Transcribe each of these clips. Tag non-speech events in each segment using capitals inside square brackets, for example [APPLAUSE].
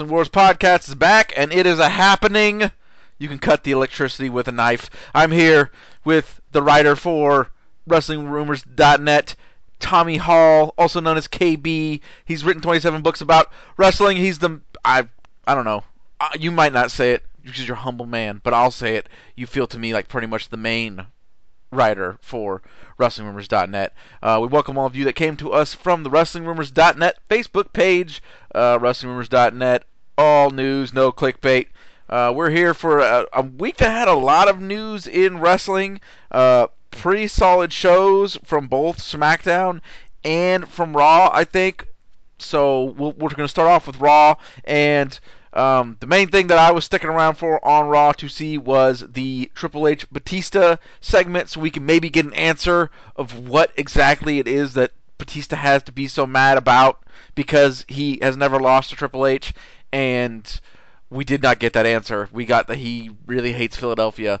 Wrestling Wars Podcast is back, and it is a happening. You can cut the electricity with a knife. I'm here with the writer for WrestlingRumors.net, Tommy Hall, also known as KB. He's written 27 books about wrestling. He's the I I don't know. Uh, you might not say it because you're a humble man, but I'll say it. You feel to me like pretty much the main writer for WrestlingRumors.net. Uh, we welcome all of you that came to us from the WrestlingRumors.net Facebook page, uh, WrestlingRumors.net, all news, no clickbait. Uh, we're here for a, a, week that had a lot of news in wrestling. Uh, pretty solid shows from both SmackDown and from Raw, I think. So we we are going to start off with Raw, and um, the main thing that I was sticking around for on Raw to see was the Triple H Batista segment, so we can maybe get an answer of what exactly it is that Batista has to be so mad about because he has never lost to Triple H, and we did not get that answer. We got that he really hates Philadelphia,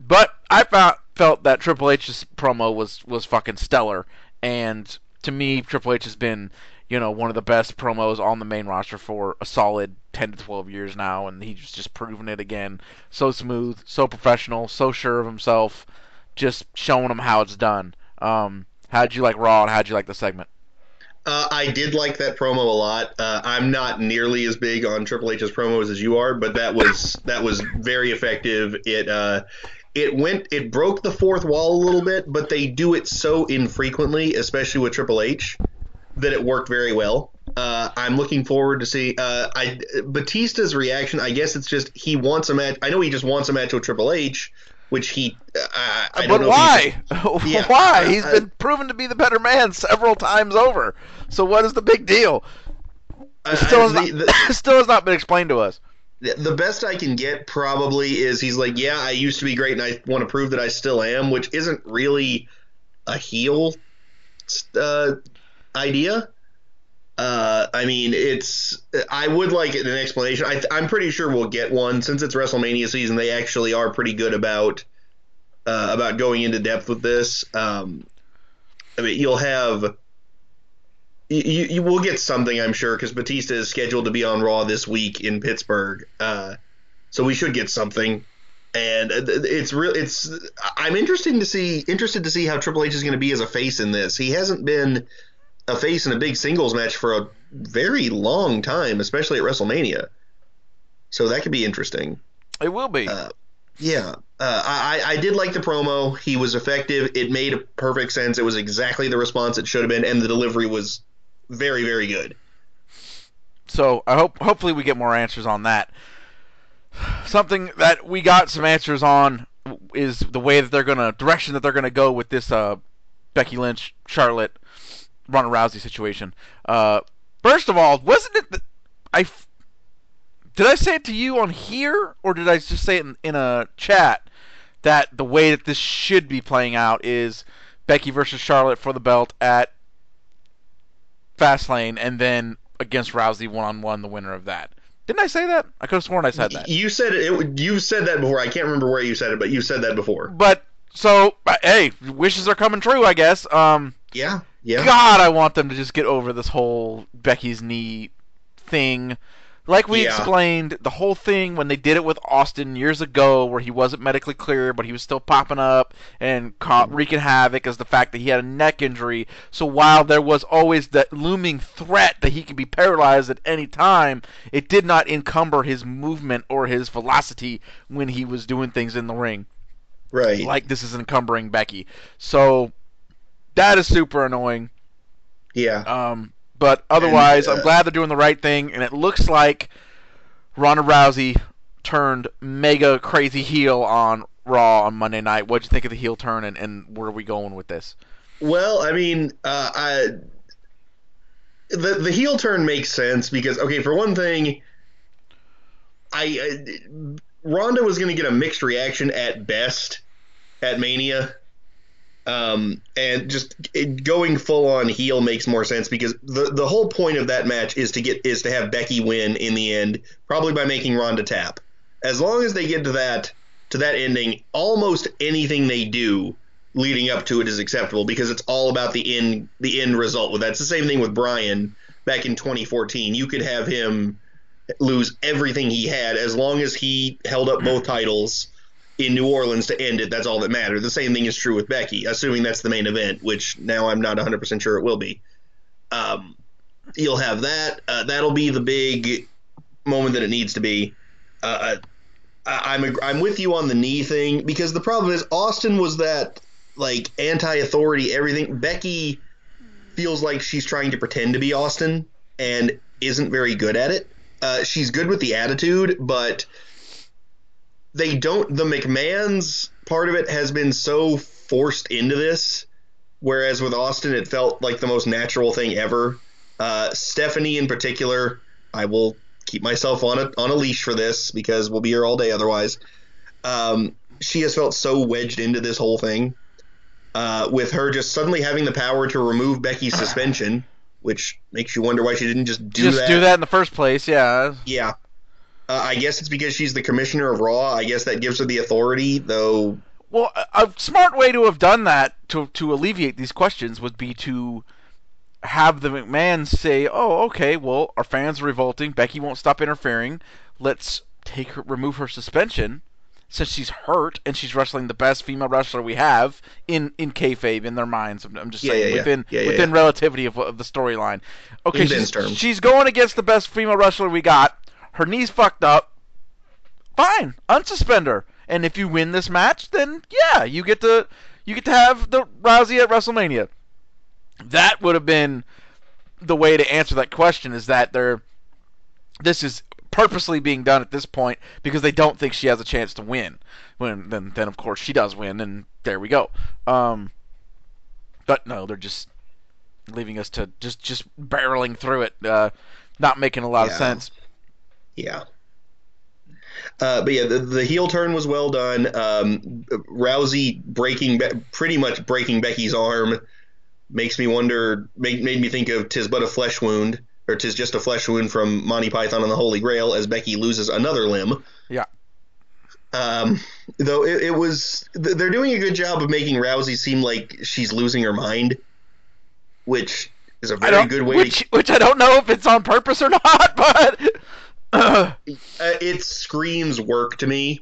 but I found, felt that Triple H's promo was was fucking stellar, and to me, Triple H has been you know, one of the best promos on the main roster for a solid 10 to 12 years now, and he's just proven it again. So smooth, so professional, so sure of himself, just showing him how it's done. Um, how'd you like Raw, and how'd you like the segment? Uh, I did like that promo a lot. Uh, I'm not nearly as big on Triple H's promos as you are, but that was that was very effective. It uh, it went it broke the fourth wall a little bit, but they do it so infrequently, especially with Triple H that it worked very well. Uh, I'm looking forward to see uh, I Batista's reaction. I guess it's just he wants a match. I know he just wants a match with Triple H, which he. Uh, but [LAUGHS] why? Yeah, why? He's been proven to be the better man several times over. So what is the big deal? It still, has the, not, the, [LAUGHS] still has not been explained to us. The best I can get probably is he's like, yeah, I used to be great, and I want to prove that I still am, which isn't really a heel uh, idea. Uh, I mean, it's. I would like an explanation. I, am pretty sure we'll get one since it's WrestleMania season. They actually are pretty good about uh, about going into depth with this. Um, I mean, you'll have. You, you will get something, I'm sure, because Batista is scheduled to be on Raw this week in Pittsburgh. Uh, so we should get something and it's real. It's I'm interested to see interested to see how Triple H is going to be as a face in this. He hasn't been a face in a big singles match for a very long time, especially at WrestleMania. So that could be interesting. It will be. Uh, yeah, uh, I, I did like the promo. He was effective. It made perfect sense. It was exactly the response it should have been, and the delivery was very, very good. So I hope, hopefully, we get more answers on that. Something that we got some answers on is the way that they're gonna direction that they're gonna go with this uh, Becky Lynch Charlotte Ronda Rousey situation. Uh, first of all, wasn't it that I did I say it to you on here or did I just say it in, in a chat that the way that this should be playing out is Becky versus Charlotte for the belt at Fastlane and then against Rousey one on one, the winner of that. Didn't I say that? I could have sworn I said that. You said it. You said that before. I can't remember where you said it, but you said that before. But so, hey, wishes are coming true, I guess. Um, yeah. Yeah. God, I want them to just get over this whole Becky's knee thing. Like we yeah. explained, the whole thing when they did it with Austin years ago, where he wasn't medically clear, but he was still popping up and ca- wreaking havoc, is the fact that he had a neck injury. So while there was always that looming threat that he could be paralyzed at any time, it did not encumber his movement or his velocity when he was doing things in the ring. Right. Like this is encumbering Becky. So that is super annoying. Yeah. Um, but otherwise, and, uh, I'm glad they're doing the right thing, and it looks like Ronda Rousey turned mega crazy heel on Raw on Monday night. What'd you think of the heel turn, and, and where are we going with this? Well, I mean, uh, I the the heel turn makes sense because okay, for one thing, I, I Ronda was going to get a mixed reaction at best at Mania. Um, and just going full on heel makes more sense because the the whole point of that match is to get is to have Becky win in the end, probably by making Ronda tap. As long as they get to that to that ending, almost anything they do leading up to it is acceptable because it's all about the end the end result with that. It's the same thing with Bryan back in 2014. You could have him lose everything he had as long as he held up both titles in New Orleans to end it. That's all that mattered. The same thing is true with Becky, assuming that's the main event, which now I'm not 100% sure it will be. Um, you'll have that. Uh, that'll be the big moment that it needs to be. Uh, I, I'm I'm with you on the knee thing because the problem is Austin was that like anti-authority everything. Becky feels like she's trying to pretend to be Austin and isn't very good at it. Uh, she's good with the attitude, but they don't. The McMahon's part of it has been so forced into this, whereas with Austin, it felt like the most natural thing ever. Uh, Stephanie, in particular, I will keep myself on a on a leash for this because we'll be here all day otherwise. Um, she has felt so wedged into this whole thing, uh, with her just suddenly having the power to remove Becky's [SIGHS] suspension, which makes you wonder why she didn't just do Just that. do that in the first place, yeah. Yeah. Uh, I guess it's because she's the commissioner of Raw. I guess that gives her the authority, though. Well, a, smart way to have done that to to alleviate these questions would be to have the McMahons say, "Oh, okay, well, our fans are revolting. Becky won't stop interfering. Let's take her, remove her suspension." Since she's hurt and she's wrestling the best female wrestler we have in in kayfabe in their minds, I'm, I'm just Yeah, saying yeah, within Yeah, within relativity of, of the storyline. Okay, she's, she's going against the best female wrestler we got. Her knee's fucked up fine, unsuspend her. And if you win this match, then yeah, you get to you get to have the Rousey at WrestleMania. That would have been the way to answer that question. Is that they're this is purposely being done at this point because they don't think she has a chance to win. When then then of course she does win, and there we go. Um, but no, they're just leaving us to just just barreling through it, uh, not making a lot of sense. Yeah. Uh, but yeah, the, the heel turn was well done. Um, Rousey breaking, Be- pretty much breaking Becky's arm, makes me wonder. Made, made me think of "Tis but a flesh wound" or "Tis just a flesh wound" from Monty Python and the Holy Grail as Becky loses another limb. Yeah. Um, though it, it was, they're doing a good job of making Rousey seem like she's losing her mind, which is a very good way which, to which I don't know if it's on purpose or [LAUGHS] not, but uh, it screams work to me.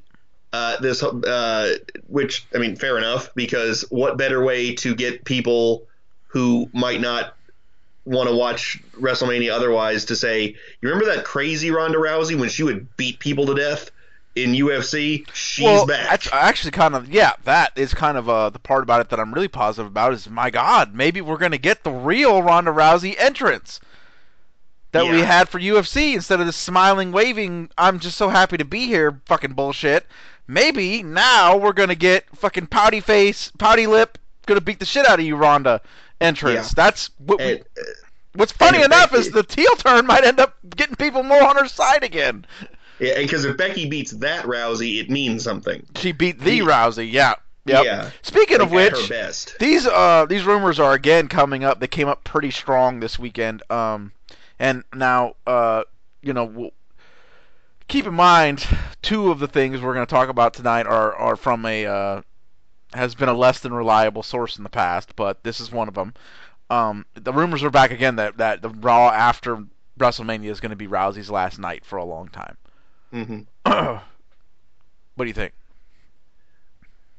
Uh, this, uh, which I mean, fair enough, because what better way to get people who might not want to watch WrestleMania otherwise to say, you remember that crazy Ronda Rousey when she would beat people to death in UFC? She's well, back. that's actually kind of yeah, that is kind of uh, the part about it that I'm really positive about is my God, maybe we're gonna get the real Ronda Rousey entrance that we had for UFC instead of the smiling, waving. I'm just so happy to be here, fucking bullshit. Maybe now we're gonna get fucking pouty face, pouty lip, gonna beat the shit out of you, Ronda entrance. Yeah. That's what And, uh, What's funny enough Becky- is the heel turn might end up getting people more on her side again. yeah, because if Becky beats that Rousey, it means something. She beat the Yeah. Rousey, yeah. Yep. Yeah. Speaking of Like, at which, these uh these rumors are again coming up. They came up pretty strong this weekend. Um, and now uh you know we'll, keep in mind two of the things we're going to talk about tonight are are from a uh has been a less than reliable source in the past, but this is one of them. Um, the rumors are back again that that the Raw after WrestleMania is going to be Rousey's last night for a long time. Mm-hmm. [CLEARS THROAT] what do you think?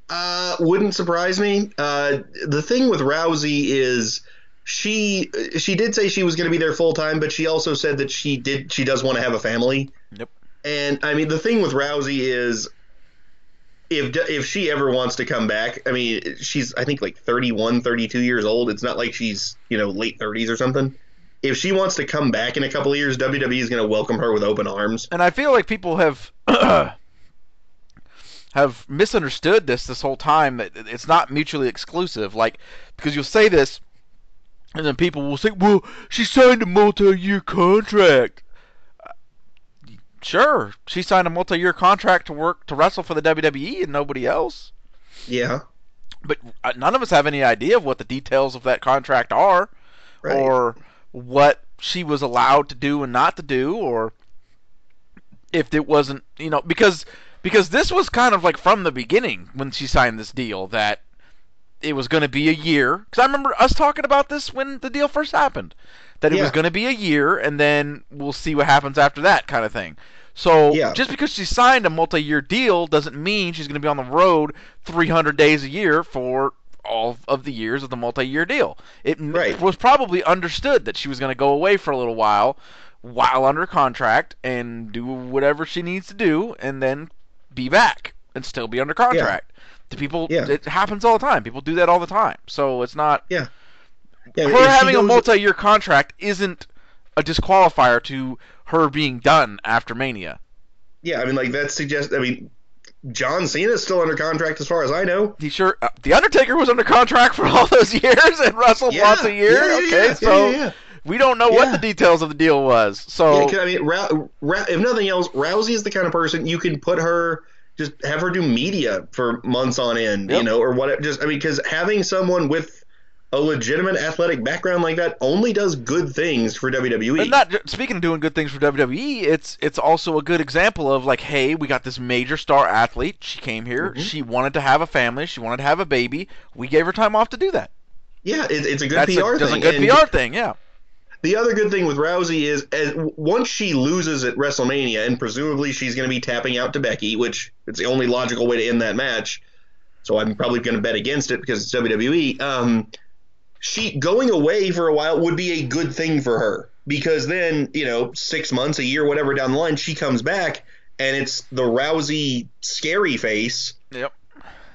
Uh, wouldn't surprise me. Uh, the thing with Rousey is she she did say she was going to be there full time, but she also said that she did she does want to have a family. Yep. And I mean, the thing with Rousey is if if she ever wants to come back, I mean, she's I think like 31, 32 years old. It's not like she's you know late 30s or something. If she wants to come back in a couple of years, WWE is going to welcome her with open arms. and I feel like people have [CLEARS THROAT] have misunderstood this this whole time that it's not mutually exclusive. Like because you'll say this, and then people will say, "Well, she signed a multi-year contract." Uh, Sure, she signed a multi-year contract to work to wrestle for the WWE and nobody else. Yeah. But uh, none of us have any idea of what the details of that contract are, Right. or what she was allowed to do and not to do, or if it wasn't, you know, because because this was kind of like from the beginning when she signed this deal that it was going to be a year because I remember us talking about this when the deal first happened, that it Yeah. was going to be a year and then we'll see what happens after that kind of thing. So Yeah. just because she signed a multi-year deal doesn't mean she's going to be on the road 300 days a year for all of the years of the multi-year deal. It Right. was probably understood that she was going to go away for a little while while under contract and do whatever she needs to do and then be back and still be under contract. The people Yeah. it happens all the time. People do that all the time. So it's not Yeah, if her having a multi-year contract isn't a disqualifier to her being done after Mania. Yeah, I mean, like that suggests. I mean, John Cena is still under contract as far as I know. He sure uh, the Undertaker was under contract for all those [LAUGHS] years and wrestled Yeah, lots of years. yeah, yeah, okay, yeah, so yeah, yeah. we don't know what the details of the deal was. So Yeah, I mean, Rou- Rou- if nothing else, Rousey is the kind of person you can put her, just have her do media for months on end, Yep. you know, or whatever. Just, I mean, because having someone with a legitimate athletic background like that only does good things for. WWE. And not speaking of doing good things for WWE, it's it's also a good example of like, hey, we got this major star athlete. She came here. Mhm. She wanted to have a family. She wanted to have a baby. We gave her time off to do that. yeah, it, it's a good That's PR a, thing. a good And PR thing. Yeah. The other good thing with Rousey is as, once she loses at WrestleMania, and presumably she's going to be tapping out to Becky, which it's the only logical way to end that match. So I'm probably going to bet against it because it's WWE. Um, she going away for a while would be a good thing for her because then you know six months, a year, whatever down the line, she comes back and it's the Rousey scary face Yep.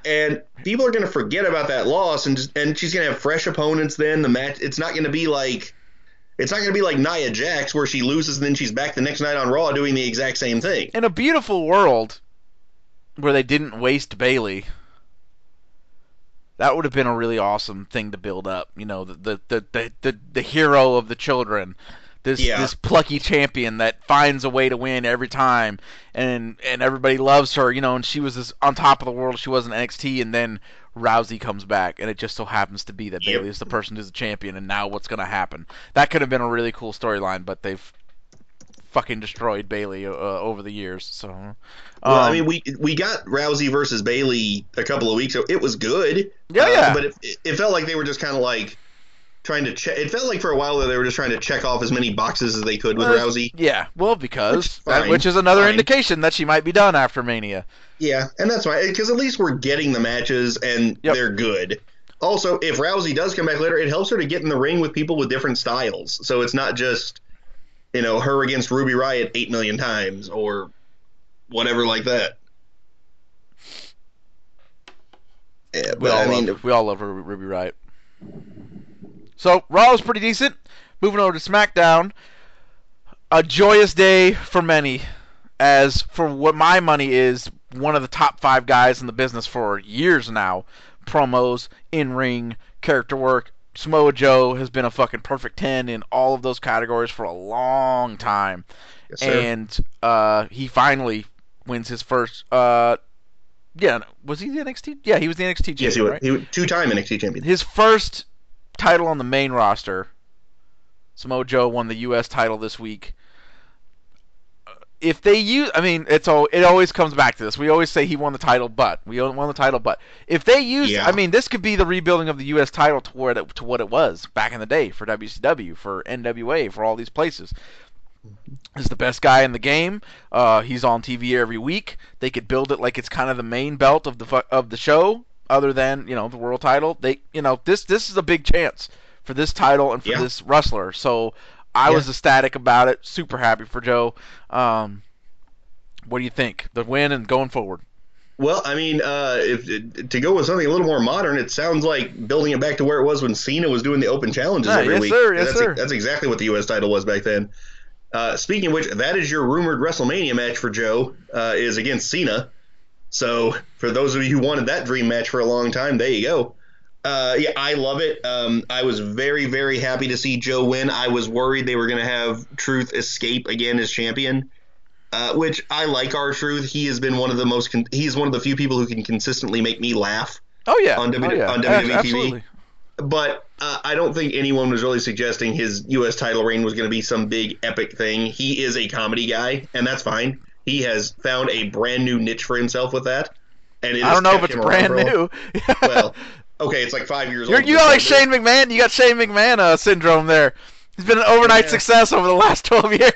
and people are going to forget about that loss and just, and she's going to have fresh opponents then the match it's not going to be like it's not going to be like Nia Jax where she loses and then she's back the next night on Raw doing the exact same thing. In a beautiful world where they didn't waste Bayley, that would have been a really awesome thing to build up. You know, the the the the, the, the hero of the children. This Yeah. this plucky champion that finds a way to win every time, and and everybody loves her. You know, and she was this on top of the world. She was in NXT, and then Rousey comes back, and it just so happens to be that Yep. Bayley is the person who's the champion. And now what's going to happen? That could have been a really cool storyline, but they've fucking destroyed Bayley uh, over the years. So, um, Well, I mean, we we got Rousey versus Bayley a couple of weeks ago. It was good. Yeah, Uh, yeah. But it, it felt like they were just kind of like trying to check. It felt like for a while there they were just trying to check off as many boxes as they could with Uh, Rousey. Yeah, well, because Which is that, which is another fine. indication that she might be done after Mania. Yeah, and that's why because at least we're getting the matches and Yep. they're good. Also, if Rousey does come back later, it helps her to get in the ring with people with different styles. So it's not just you know her against Ruby Riott eight million times or whatever like that. Yeah, We all I mean, love, we all love Ruby Riott. So Raw was pretty decent. Moving over to SmackDown, a joyous day for many, as for what my money is, one of the top five guys in the business for years now. Promos, in ring, character work. Samoa Joe has been a fucking perfect ten in all of those categories for a long time. yes, and uh, he finally wins his first. Uh, yeah, was he the NXT? Yeah, he was the NXT champion, yes, he was, right? he was two-time NXT champion. His first title on the main roster. Samoa Joe won the U.S. title this week. If they use, I mean, it's all. It always comes back to this. We always say he won the title, but we won the title, but if they use, Yeah. I mean, this could be the rebuilding of the U.S. title to what it, to what it was back in the day for WCW, for NWA, for all these places. He's the best guy in the game. Uh, he's on TV every week. They could build it like it's kind of the main belt of the of the show, other than you know the world title. They, you know, this this is a big chance for this title and for Yeah. this wrestler. So I Yeah. was ecstatic about it. Super happy for Joe. Um, what do you think? The win and going forward. Well, I mean, uh, if to go with something a little more modern, it sounds like building it back to where it was when Cena was doing the open challenges Yeah, every yes, week. sir, yes, that's, sir. that's exactly what the U.S. title was back then. Uh, speaking of which, that is your rumored WrestleMania match for Joe uh, is against Cena. So for those of you who wanted that dream match for a long time, there you go. Uh, yeah, I love it. Um, I was very, very happy to see Joe win. I was worried they were going to have Truth escape again as champion, uh, which I like. R-Truth, he has been one of the most. Con- he's one of the few people who can consistently make me laugh. Oh yeah, On oh, yeah. on WWE TV. But uh, I don't think anyone was really suggesting his U.S. title reign was going to be some big epic thing. He is a comedy guy, and that's fine. He has found a brand new niche for himself with that. And it I don't know if it's brand new. [LAUGHS] Well, [LAUGHS] Okay, it's like five years You're, old. you got like Shane McMahon. You got Shane McMahon uh, syndrome there. He's been an overnight Yeah. success over the last [LAUGHS] 12 years.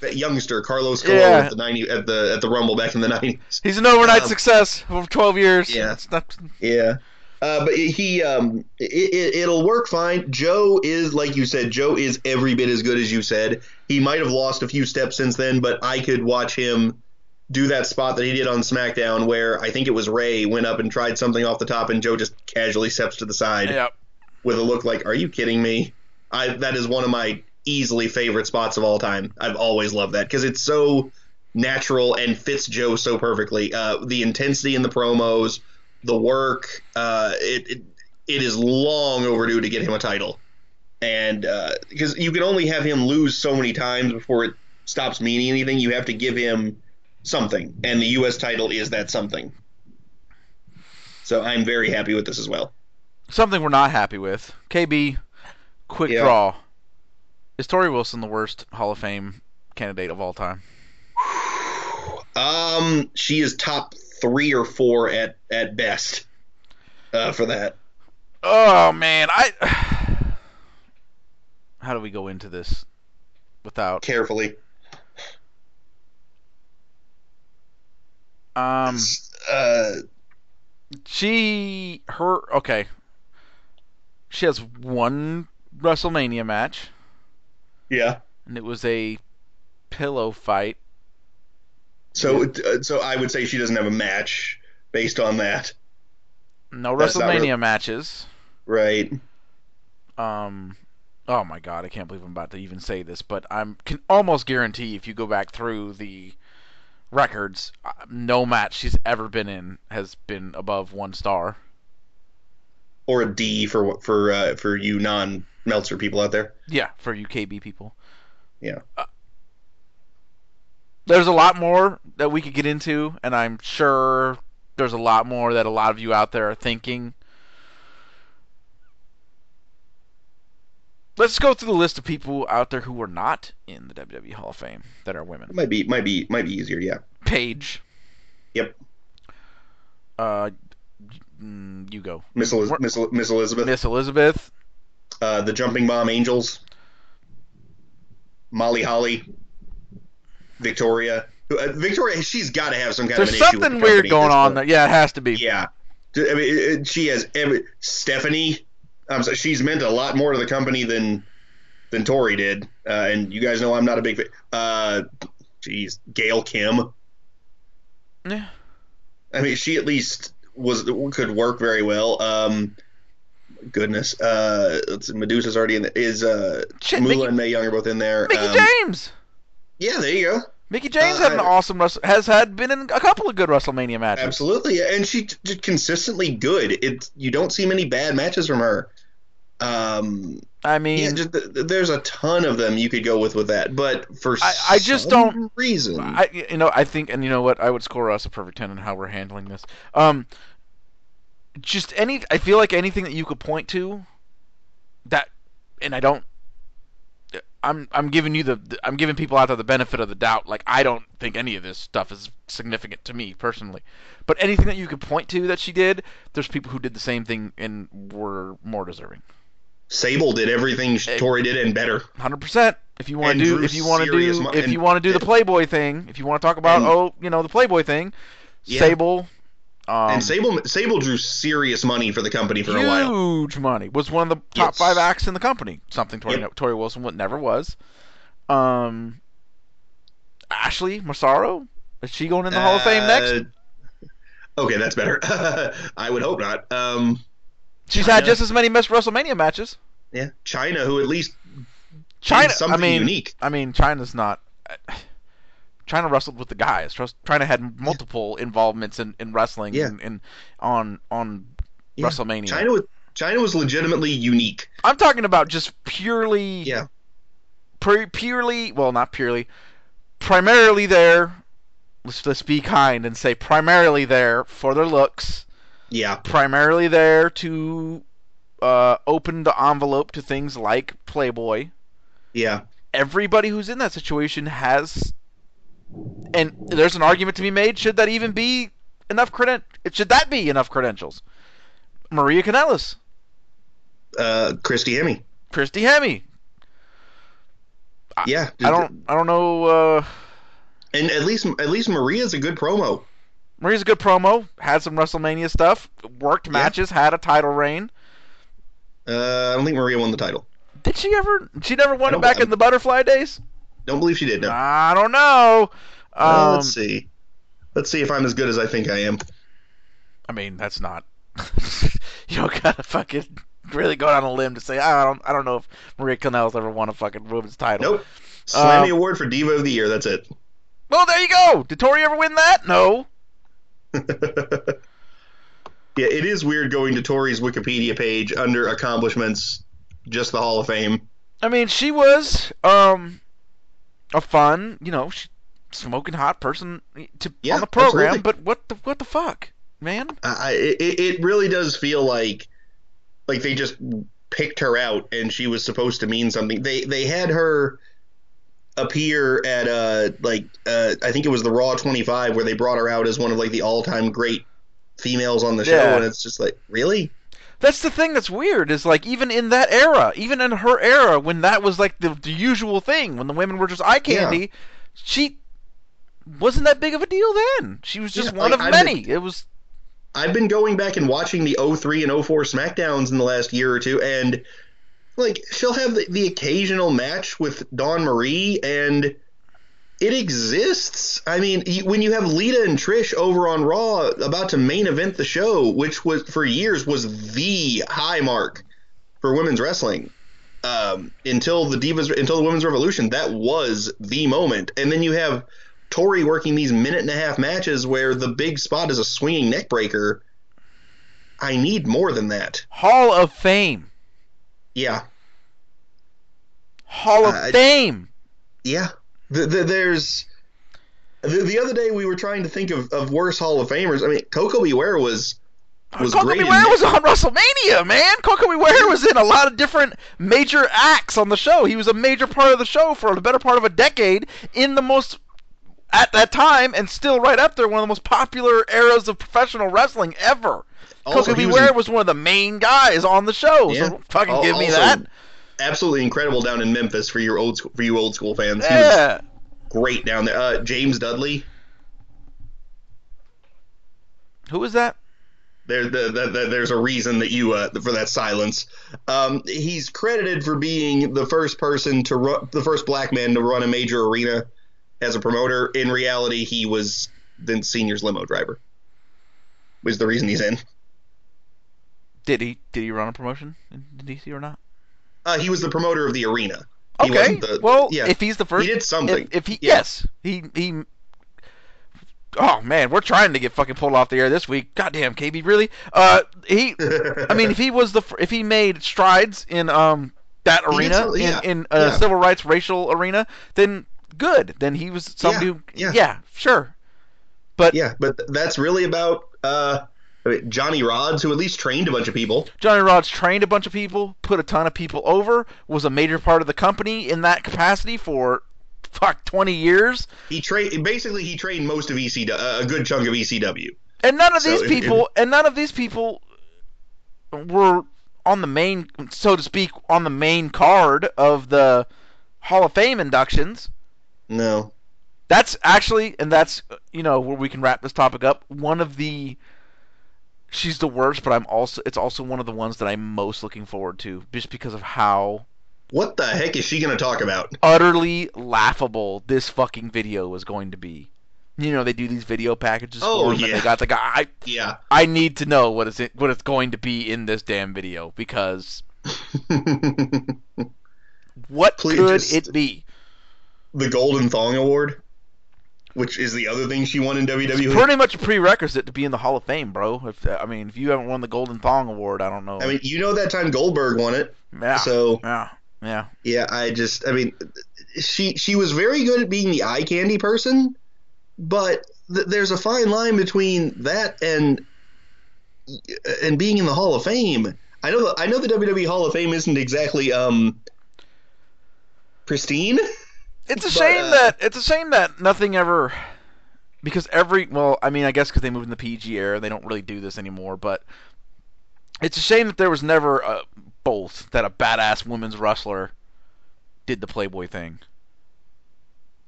That youngster Carlos Colon Yeah. at the ninety at the at the Rumble back in the nineties. He's an overnight Um, success over 12 years. Yeah. It's not- Yeah. Uh, but he, um, it, it, it'll work fine. Joe is, like you said, Joe is every bit as good as you said. He might have lost a few steps since then, but I could watch him do that spot that he did on SmackDown where I think it was Rey went up and tried something off the top, and Joe just casually steps to the side yeah. with a look like, "Are you kidding me?" I that is one of my easily favorite spots of all time. I've always loved that because it's so natural and fits Joe so perfectly. Uh, the intensity in the promos, the work, uh, it, it it is long overdue to get him a title, and because you can only have him lose so many times before it stops meaning anything. You have to give him something, and the U.S. title is that something. So I'm very happy with this as well. Something we're not happy with. KB, quick Yeah. draw. Is Torrie Wilson the worst Hall of Fame candidate of all time? Um, she is top three or four at at best uh, for that. Oh man, I. How do we go into this without? Carefully, Um, uh, she her okay. She has one WrestleMania match, yeah. and it was a pillow fight. So uh, so I would say she doesn't have a match based on that, No That's WrestleMania matches. right? Um, oh my god, I can't believe I'm about to even say this, but I'm can almost guarantee if you go back through the records, uh, no match she's ever been in has been above one star. Or a D for for uh, for you non Meltzer people out there. Yeah, for UKB people. Yeah. Uh, there's a lot more that we could get into, and I'm sure there's a lot more that a lot of you out there are thinking. Let's go through the list of people out there who are not in the WWE Hall of Fame that are women. It might be might be might be easier. Yeah. Paige. Yep. Uh, mm, you go. Miss Eliz- Miss, Miss Elizabeth, Miss Elizabeth. uh, the Jumping Bomb Angels, Molly Holly, Victoria. Uh, Victoria, she's got to have some kind There's of an issue with something the weird going on there. Yeah, it has to be. Yeah, I mean, she has every Stephanie. She's meant a lot more to the company than than Torrie did, uh, and you guys know I'm not a big fan. Uh, geez, Gail Kim. Yeah. I mean, she at least was could work very well. Um, goodness, uh, Madusa's already in. The, is uh, Shit, Moolah Mickie, and Mae Young are both in there. Mickie Um, James. Yeah, there you go. Mickie James Uh, had an awesome has had been in a couple of good WrestleMania matches. Absolutely, and she t- just consistently good. It you don't see many bad matches from her. Um, I mean, yeah, just, th- th- there's a ton of them you could go with with that, but for I- I just some don't- reason. I you know I think and you know what I would score us a perfect ten on how we're handling this. Um, just any I feel like anything that you could point to that, and I don't. I'm I'm giving you the I'm giving people out there the benefit of the doubt. Like I don't think any of this stuff is significant to me personally, but anything that you could point to that she did, there's people who did the same thing and were more deserving. Sable did everything Eh, Torrie did and better. Hundred percent. If you want to do, if you want to do, mo- if and- you want to do the Playboy thing, if you want to talk about, And- oh, you know, the Playboy thing, Yeah. Sable, um, and Sable Sable drew serious money for the company for a while. huge money, was one of the top Yes. five acts in the company. Something Torrie, Yep. Torrie Wilson would never was. Um, Ashley Massaro, is she going in the Hall of Fame next? Uh, Okay, that's better. [LAUGHS] I would hope not. Um, She's had just as many Miss WrestleMania matches. Yeah, Chyna, who at least Chyna, something I mean, unique. I mean, Chyna's not. Chyna wrestled with the guys. Chyna had multiple involvements in, in wrestling Yeah. and, and on on Yeah. WrestleMania. Chyna was Chyna was legitimately unique. I'm talking about just purely, Yeah. pu- purely. Well, not purely. Primarily there. Let's let's be kind and say primarily there for their looks. Yeah, Primarily there to uh, open the envelope to things like Playboy. yeah, everybody who's in that situation has and there's an argument to be made should that even be enough credent should that be enough credentials Maria Kanellis, Uh, Christy Hemme. Christy Hemme. Yeah, I don't I don't know. Uh, And at least at least Maria's a good promo. Maria's a good promo. Had some WrestleMania stuff. Worked Yeah. matches. Had a title reign. Uh, I don't think Maria won the title. Did she ever? She never won it back in the butterfly days. Don't believe she did. No. I don't know. Um, let's see. Let's see if I'm as good as I think I am. I mean, that's not. you don't gotta fucking really go down a limb to say I don't. I don't know if Maria Kanellis ever won a fucking women's title. Nope. Slammy Um, Award for Diva of the Year. That's it. Well, there you go. Did Torrie ever win that? No. [LAUGHS] yeah, it is weird going to Torrie's Wikipedia page under accomplishments, just the Hall of Fame. I mean, she was um a fun, you know, smoking hot person to Yeah, on the program. absolutely. But what the what the fuck, man? I, it, it really does feel like like they just picked her out and she was supposed to mean something. They they had her appear at uh like uh I think it was the Raw 25 where they brought her out as one of like the all-time great females on the show Yeah. and it's just like really That's the thing that's weird is like even in that era, even in her era when that was like the, the usual thing when the women were just eye candy, she wasn't that big of a deal then. She was just Yeah, one like, of I've many. It was I've been going back and watching the 03 and 04 SmackDowns in the last year or two, and like she'll have the, the occasional match with Dawn Marie, and it exists. I mean, when you have Lita and Trish over on Raw about to main event the show, which was for years was the high mark for women's wrestling. Um, until the Divas, until the Women's Revolution, that was the moment. And then you have Torrie working these minute and a half matches where the big spot is a swinging neck breaker. I need more than that. Hall of Fame. Yeah, Hall of Uh, Fame. yeah. The, the, there's the, the other day we were trying to think of, of worse Hall of Famers. I mean, Koko B. Ware was was Koko great B. Ware was on WrestleMania, man. Koko B. Ware was in a lot of different major acts on the show. He was a major part of the show for the better part of a decade in the most at that time and still right up there one of the most popular eras of professional wrestling ever. Also, Koko he was B. Ware in- was one of the main guys on the show. Yeah. So fucking give me also that. Absolutely incredible down in Memphis for your old school, for you old school fans. He was Yeah. great down there. Uh, James Dudley. Who was that? There, the, the, the, there's a reason that you uh, for that silence. Um, he's credited for being the first person to run, the first black man to run a major arena as a promoter. In reality, he was Vince Senior's limo driver. Was the reason he's in. Did he did he run a promotion in DC or not? Uh, he was the promoter of the arena. He Okay. wasn't the- well, yeah. if he's the first, he did something. If, if he Yeah. yes, he he. Oh man, we're trying to get fucking pulled off the air this week. Goddamn, KB, really? Uh, he. [LAUGHS] I mean, if he was the if he made strides in um that arena yeah, in in uh, yeah. civil rights racial arena, then good. Then he was somebody Yeah, who yeah. sure. But yeah, but that's really about uh, I mean, Johnny Rodz, who at least trained a bunch of people. Johnny Rodz trained a bunch of people, put a ton of people over, was a major part of the company in that capacity for fuck 20 years. He trained basically he trained most of ECW, uh, a good chunk of ECW. And none of So these people, and none of these people were on the main, so to speak, on the main card of the Hall of Fame inductions. No, That's actually, and that's, you know, where we can wrap this topic up. One of the, she's the worst, but I'm also, it's also one of the ones that I'm most looking forward to, just because of how what the heck is she going to talk about? utterly laughable this fucking video was going to be. You know, they do these video packages Oh, for 'em, and yeah. they got the guy. I, Yeah. I need to know what is it, what it's going to be in this damn video because [LAUGHS] what Please could just- it be? The Golden Thong Award, which is the other thing she won in. WWE. Pretty much a prerequisite to be in the Hall of Fame, bro. If I mean, if you haven't won the Golden Thong Award, I don't know. I mean, you know that time Goldberg won it. yeah, So yeah, yeah. yeah, I just, I mean, she she was very good at being the eye candy person, but th- there's a fine line between that and and being in the Hall of Fame. I know the I know the WWE Hall of Fame isn't exactly um pristine. [LAUGHS] It's a But, shame uh, that it's a shame that nothing ever because every well, I mean, I guess because they moved in the PG era, they don't really do this anymore. But It's a shame that there was never a, both that a badass women's wrestler did the Playboy thing.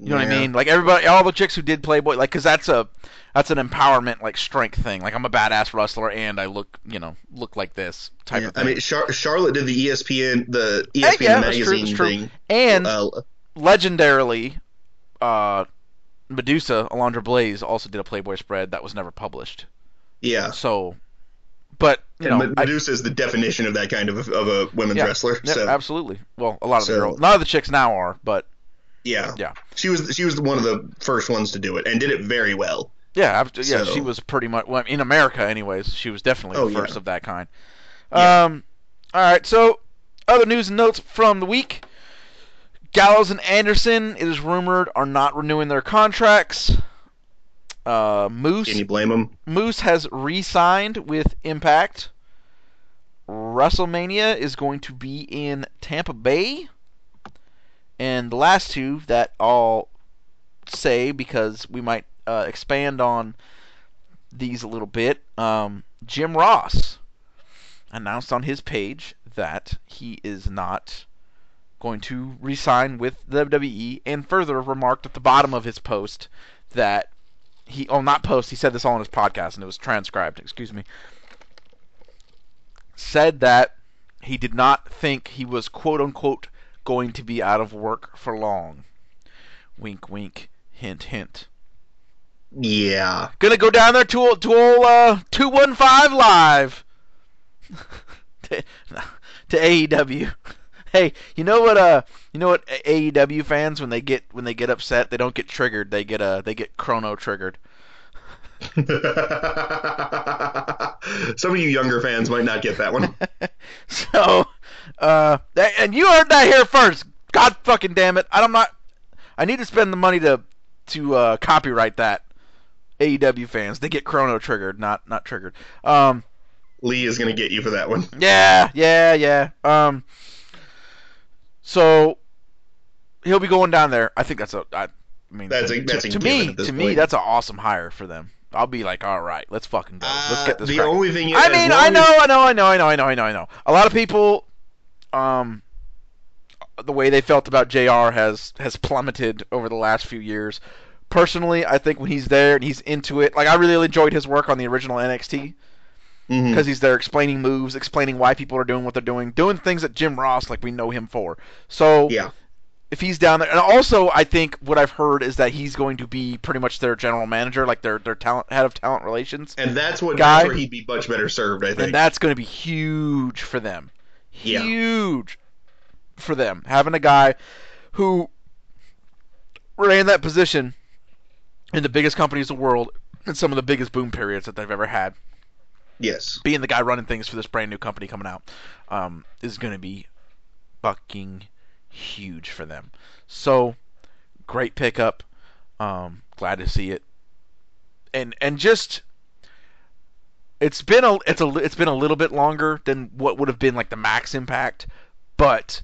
You know what I mean? Like everybody, all the chicks who did Playboy, like, cause that's a that's an empowerment, like strength thing. Like I'm a badass wrestler and I look, you know, look like this type Yeah, of I mean, Char- Charlotte did the ESPN, the ESPN yeah, that's true, magazine that's true. thing. and Uh, legendarily, uh, Madusa, Alundra Blayze, also did a Playboy spread that was never published. yeah, So, but you and know, I- Madusa is the definition of that kind of of a women's Yeah, wrestler. yeah, so absolutely. Well, a lot of the So- girls, none of the chicks now are, but yeah, Yeah. she was she was one of the first ones to do it and did it very well. yeah, yeah, So- she was pretty much well, in America, anyways. She was definitely Oh, the yeah. first of that kind. Yeah. Um, all right. So, other news and notes from the week: Gallows and Anderson, it is rumored, are not renewing their contracts. Uh, Moose Can you blame them? Moose has re-signed with Impact. WrestleMania is going to be in Tampa Bay. And the last two that I'll say because we might uh, expand on these a little bit. Um, Jim Ross announced on his page that he is not going to re-sign with the WWE, and further remarked at the bottom of his post that he oh not post he said this all on his podcast and it was transcribed excuse me said that he did not think he was quote unquote going to be out of work for long. Wink wink hint hint. Yeah, gonna go down there to to old uh 215 live. [LAUGHS] To, to AEW hey you know what uh you know what AEW fans when they get when they get upset they don't get triggered they get uh they get chrono triggered [LAUGHS] some of you younger fans might not get that one. [LAUGHS] so, uh, that, and you heard that here first. God fucking damn it! I'm not. I need to spend the money to to uh, copyright that. AEW fans, they get chrono triggered, not not triggered. Um, Lee is gonna get you for that one. yeah, yeah, yeah. Um, so he'll be going down there. I think that's a. I mean, That's a- to, that's a to me. To me, that's an awesome hire for them. I'll be like, all right, let's fucking go. let's Uh, get this. the cracking. only thing. I mean, I as- know, I know, I know, I know, I know, I know, I know. A lot of people, um, the way they felt about JR has has plummeted over the last few years. Personally, I think when he's there and he's into it, like I really enjoyed his work on the original NXT Mhm. because he's there explaining moves, explaining why people are doing what they're doing, doing things that Jim Ross like we know him for. So Yeah. if he's down there, and also I think what I've heard is that he's going to be pretty much their general manager, like their their talent head of talent relations. And that's what Guy- that's where he'd be much better served, I think. and that's going to be huge for them. Yeah. Huge for them having a guy who ran that position in the biggest companies in the world in some of the biggest boom periods that they've ever had. Yes. Being the guy running things for this brand new company coming out um, is going to be fucking huge for them. So great pickup. Um, glad to see it. And and just it's been a it's a it's been a little bit longer than what would have been like the max impact, but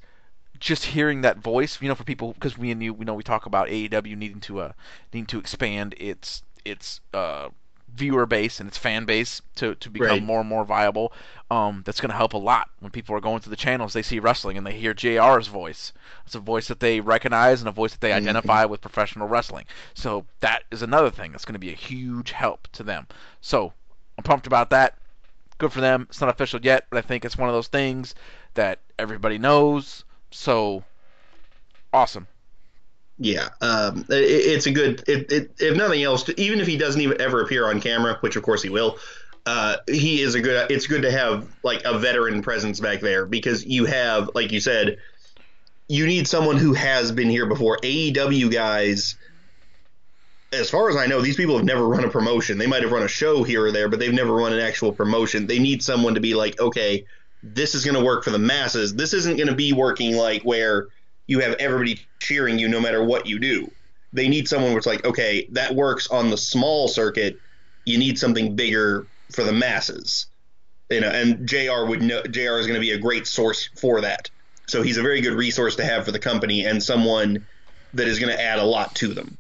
just hearing that voice, you know, for people because we and you, we know we talk about AEW needing to uh needing to expand its its uh viewer base and its fan base to to become Right. more and more viable. Um, that's going to help a lot when people are going to the channels. They see wrestling and they hear JR's voice. It's a voice that they recognize and a voice that they Mhm. identify with professional wrestling. So that is another thing that's going to be a huge help to them. So I'm pumped about that. Good for them. It's not official yet, but I think it's one of those things that everybody knows. So awesome. Yeah, um, it, it's a good. It, it, if nothing else, even if he doesn't even ever appear on camera, which of course he will, uh, he is a good. It's good to have like a veteran presence back there because you have, like you said, you need someone who has been here before. AEW guys, as far as I know, these people have never run a promotion. They might have run a show here or there, but they've never run an actual promotion. They need someone to be like, okay, this is going to work for the masses. This isn't going to be working like where you have everybody cheering you no matter what you do. They need someone where it's like, okay, that works on the small circuit. You need something bigger for the masses. You know, and JR would know JR is going to be a great source for that. So he's a very good resource to have for the company and someone that is going to add a lot to them.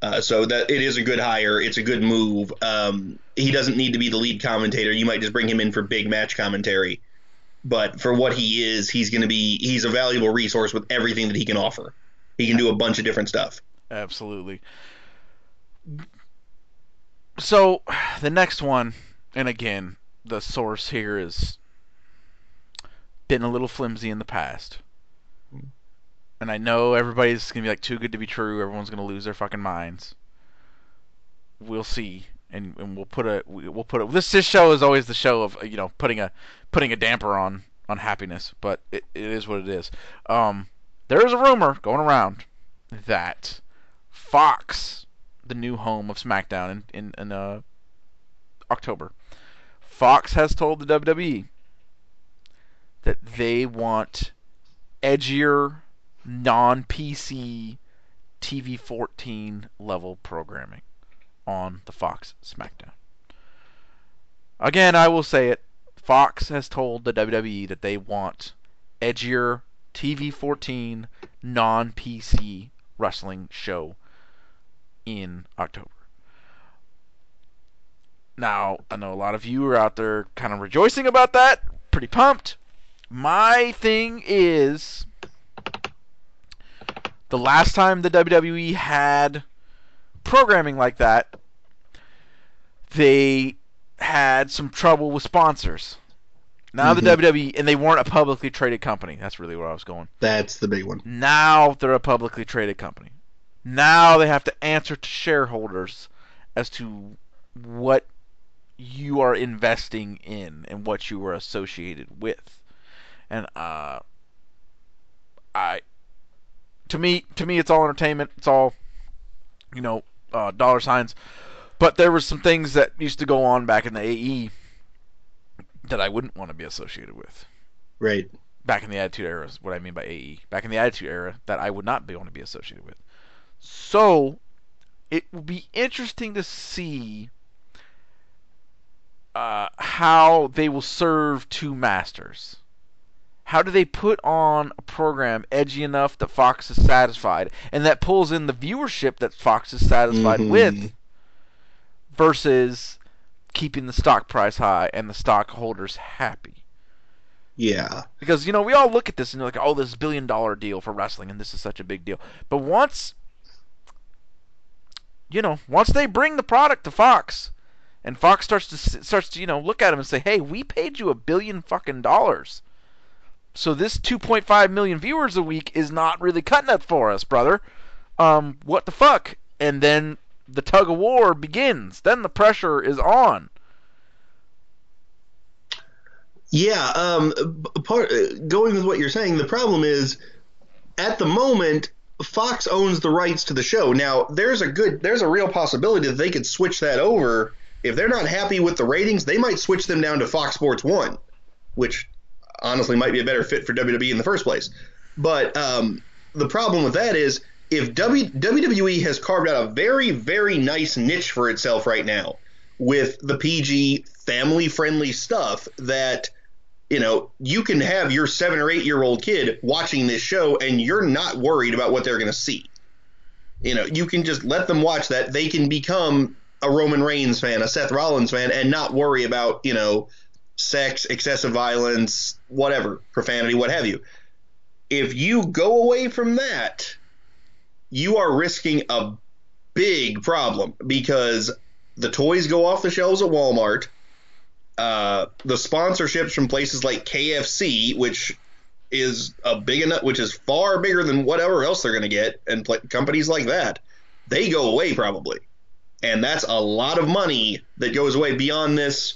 Uh, so that it is a good hire. It's a good move. Um, he doesn't need to be the lead commentator. You might just bring him in for big match commentary. But for what he is, he's going to be he's a valuable resource with everything that he can offer. He can do a bunch of different stuff. Absolutely. So the next one, and again, the source here is been a little flimsy in the past. And I know everybody's gonna be like too good to be true. Everyone's gonna lose their fucking minds. We'll see, and, and we'll put a we'll put a this this show is always the show of you know putting a putting a damper on on happiness, but it, it is what it is. Um, there is a rumor going around that Fox, the new home of SmackDown in in, in uh, October, Fox has told the WWE that they want edgier, non-PC TV 14 level programming on the Fox SmackDown. Again, I will say it. Fox has told the WWE that they want edgier TV 14 non PC wrestling show in October. Now, I know a lot of you are out there kind of rejoicing about that, pretty pumped. My thing is the last time the WWE had programming like that, they had some trouble with sponsors. Now Mhm. the WWE and they weren't a publicly traded company. That's really where I was going. That's the big one. Now they're a publicly traded company. Now they have to answer to shareholders as to what you are investing in and what you are associated with. And uh I to me to me it's all entertainment. It's all you know, uh, dollar signs. But there were some things that used to go on back in the AE that I wouldn't want to be associated with Right. back in the Attitude Era is what I mean by AE. Back in the Attitude Era that I would not be want to be associated with. So it will be interesting to see uh, how they will serve two masters. How do they put on a program edgy enough that Fox is satisfied and that pulls in the viewership that Fox is satisfied Mhm. with versus keeping the stock price high and the stockholders happy? Yeah. Because you know we all look at this and you're like, oh, this billion dollar deal for wrestling, and this is such a big deal. But once, you know, once they bring the product to Fox, and Fox starts to starts to you know look at them and say, hey, we paid you a billion fucking dollars, so this 2.5 million viewers a week is not really cutting it for us, brother. Um, what the fuck? And then the tug of war begins. Then the pressure is on. Yeah, um, part uh, going with what you're saying, the problem is at the moment Fox owns the rights to the show. Now, there's a good there's a real possibility that they could switch that over. If they're not happy with the ratings, they might switch them down to Fox Sports 1, which honestly might be a better fit for WWE in the first place. But um, the problem with that is if w, WWE has carved out a very very nice niche for itself right now with the PG family friendly stuff that you know, you can have your seven or eight year old kid watching this show and you're not worried about what they're going to see. You know, you can just let them watch that. They can become a Roman Reigns fan, a Seth Rollins fan, and not worry about, you know, sex, excessive violence, whatever, profanity, what have you. If you go away from that, you are risking a big problem because the toys go off the shelves at Walmart uh, the sponsorships from places like KFC, which is a big enough, which is far bigger than whatever else they're going to get, and pl- companies like that, they go away probably, and that's a lot of money that goes away beyond this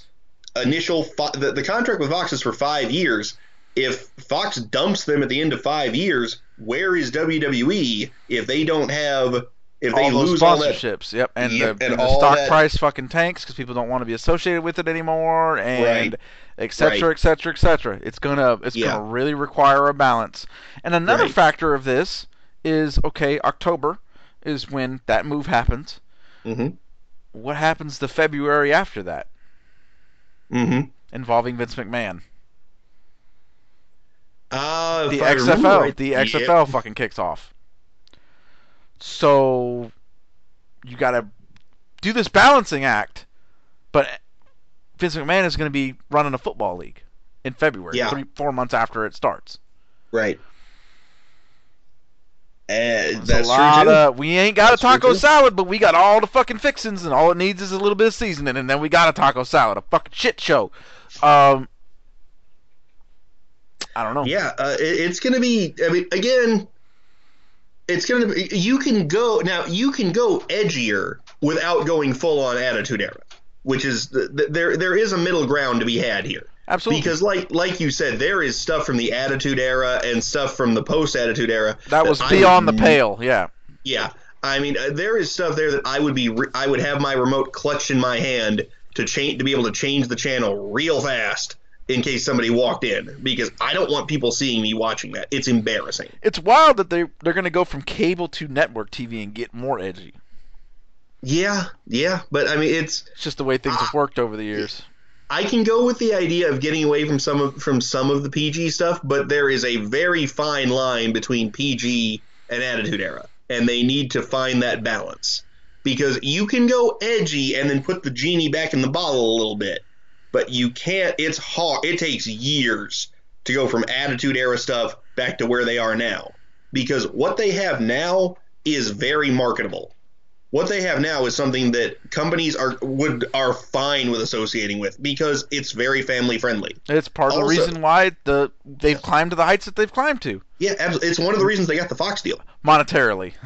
initial. The, the contract with Fox is for five years. If Fox dumps them at the end of five years, where is WWE if they don't have if they all those lose all that sponsorships. Yep, and Yep, the, and and the stock that- price fucking tanks because people don't want to be associated with it anymore, and Right. et cetera, Right. et cetera, et cetera. It's gonna it's Yeah. gonna really require a balance. And another Right. factor of this is okay, October is when that move happens. Mm-hmm. What happens the February after that Mm-hmm. involving Vince McMahon? Uh, the if I remember XFL, right- the yeah. XFL fucking kicks off. So you got to do this balancing act. But Vince McMahon is going to be running a football league in February, Yeah. three, four months after it starts. Right. And that's true of we ain't got That's a taco salad, but we got all the fucking fixings, and all it needs is a little bit of seasoning, and then we got a taco salad, a fucking shit show. Um, I don't know. Yeah, uh, it, it's going to be. I mean, again, it's going to be. You can go now. You can go edgier without going full on Attitude Era, which is the, the, there. There is a middle ground to be had here. Absolutely. Because, like like you said, there is stuff from the Attitude Era and stuff from the post Attitude Era that was I beyond the pale. Yeah. Yeah, I mean, uh, there is stuff there that I would be. Re- I would have my remote clutched in my hand to change to be able to change the channel real fast in case somebody walked in because I don't want people seeing me watching that. It's embarrassing. It's wild that they they're going to go from cable to network TV and get more edgy. Yeah, yeah, but I mean, it's It's just the way things have worked over the years. I can go with the idea of getting away from some of from some of the PG stuff, but there is a very fine line between PG and Attitude Era, and they need to find that balance because you can go edgy and then put the genie back in the bottle a little bit, but you can't. It's hard. It takes years to go from Attitude Era stuff back to where they are now because what they have now is very marketable what they have now is something that companies are would are fine with associating with because it's very family friendly. It's part of the reason why the they've climbed to the heights that they've climbed to Yeah. It's one of the reasons they got the Fox deal. monetarily. [LAUGHS]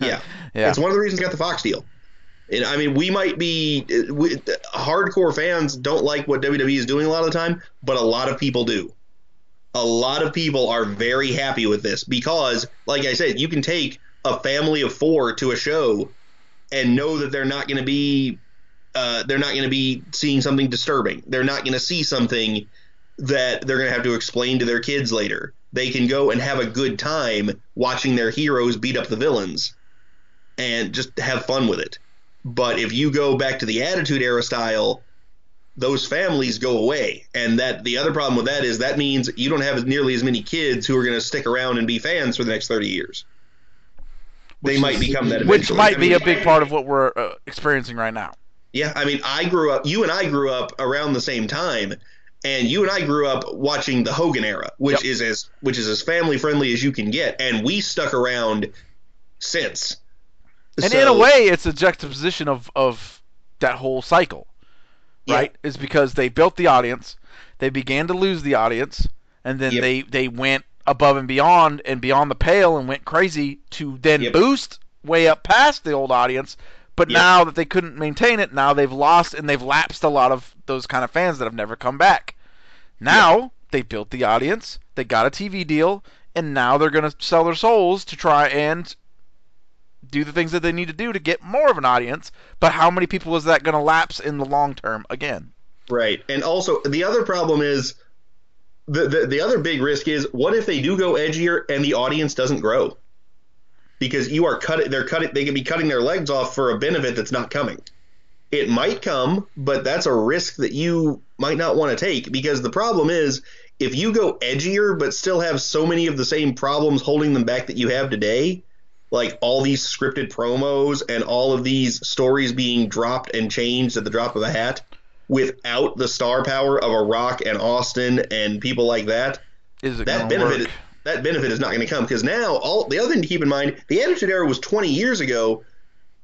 Yeah, yeah. it's one of the reasons they got the Fox deal. And I mean, we might be we, hardcore fans don't like what WWE is doing a lot of the time, but a lot of people do. A lot of people are very happy with this because, like I said, you can take a family of four to a show and know that they're not going to be uh, they're not going to be seeing something disturbing. They're not going to see something that they're going to have to explain to their kids later. They can go and have a good time watching their heroes beat up the villains and just have fun with it. But if you go back to the Attitude Era style, those families go away. And that the other problem with that is that means you don't have nearly as many kids who are going to stick around and be fans for the next 30 years. They might become that Which might I be a big part of what we're uh, experiencing right now. Yeah, I mean, I grew up. You and I grew up around the same time, and you and I grew up watching the Hogan era, which Yep. is as which is as family friendly as you can get, and we stuck around since. And So- in a way, it's a juxtaposition of of that whole cycle, Yeah. right? Is because they built the audience, they began to lose the audience, and then Yep. they they went above and beyond and beyond the pale and went crazy to then Yep. boost way up past the old audience. But Yep. now that they couldn't maintain it, now they've lost and they've lapsed a lot of those kind of fans that have never come back. Now they built the audience, they got a TV deal, and now they're going to sell their souls to try and do the things that they need to do to get more of an audience. But how many people is that going to lapse in the long term again? Right. And also the other problem is the, the the other big risk is what if they do go edgier and the audience doesn't grow? Because you are cutting they're cutting they could be cutting their legs off for a benefit that's not coming. It might come, but that's a risk that you might not want to take because the problem is if you go edgier but still have so many of the same problems holding them back that you have today, like all these scripted promos and all of these stories being dropped and changed at the drop of a hat without the star power of a Rock and Austin and people like that, Is it that benefit work? that benefit is not going to come because now all the other thing to keep in mind, the Attitude Era was 20 years ago.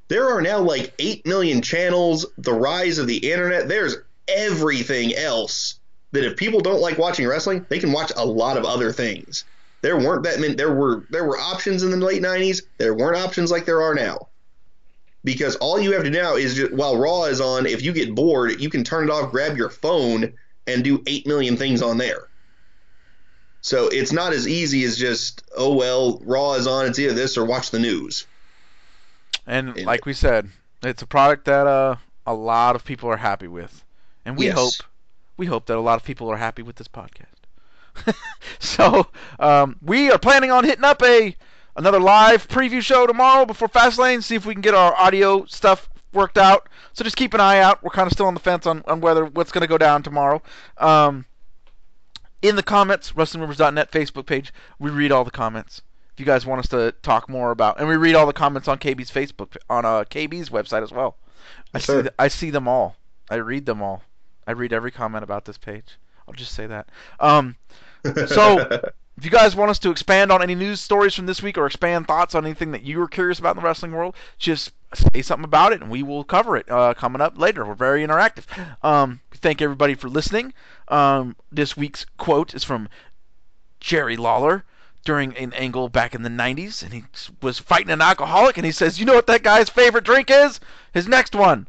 There are now like 8 million channels, the rise of the internet. There's everything else that if people don't like watching wrestling, they can watch a lot of other things. There weren't that many there were there were options in the late 90s. There weren't options like there are now. Because all you have to do now is just, while Raw is on, if you get bored, you can turn it off, grab your phone, and do 8 million things on there. So it's not as easy as just, oh, well, Raw is on, it's either this or watch the news. And And- like we said, it's a product that uh, a lot of people are happy with, and we Yes. hope we hope that a lot of people are happy with this podcast. [LAUGHS] so um, we are planning on hitting up a another live preview show tomorrow before Fastlane. See if we can get our audio stuff worked out. So just keep an eye out. We're kind of still on the fence on, on whether what's going to go down tomorrow. Um, in the comments, WrestlingRumors.net Facebook page, we read all the comments. If you guys want us to talk more about, and we read all the comments on KB's Facebook on uh, KB's website as well. I Sure. see th- I see them all. I read them all. I read every comment about this page. I'll just say that. Um, So- [LAUGHS] if you guys want us to expand on any news stories from this week or expand thoughts on anything that you were curious about in the wrestling world, just say something about it and we will cover it uh, coming up later. We're very interactive. Um, thank everybody for listening. Um, this week's quote is from Jerry Lawler during an angle back in the 90s, and he was fighting an alcoholic, and he says, You know what that guy's favorite drink is? His next one.